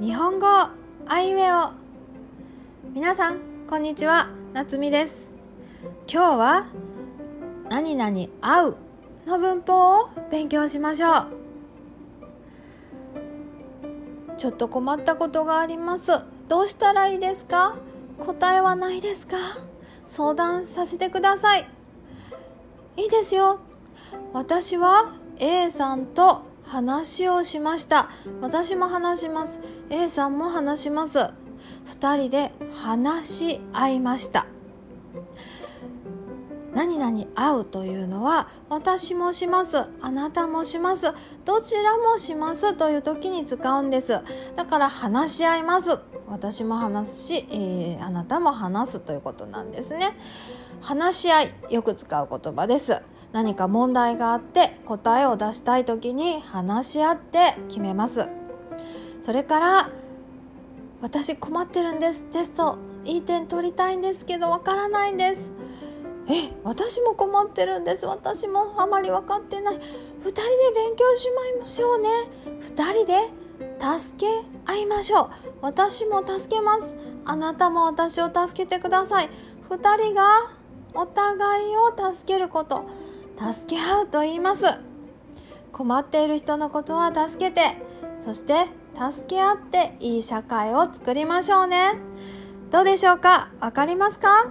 日本語あいうえお。皆さんこんにちは。夏美です。今日は何々合うの文法を勉強しましょう。ちょっと困ったことがあります。どうしたらいいですか？答えはないですか？相談させてください。いいですよ。私は A さんと話をしました。私も話します。A さんも話します。2人で話し合いました。何々会うというのは私もします。あなたもします。どちらもします。という時に使うんです。だから話し合います。私も話すし、えー、あなたも話すということなんですね。話し合いよく使う言葉です。何か問題があって答えを出したい時に話し合って決めます。それから私困ってるんです。テストいい点取りたいんですけどわからないんです。え私も困ってるんです。私もあまり分かってない。2人で勉強しましょうね。2人で助け合いましょう。私も助けます。あなたも私を助けてください。2人がお互いを助けること。助け合うと言います。困っている人のことは助けてそして助け合っていい社会を作りましょうね。どうでしょうか？わかりますか？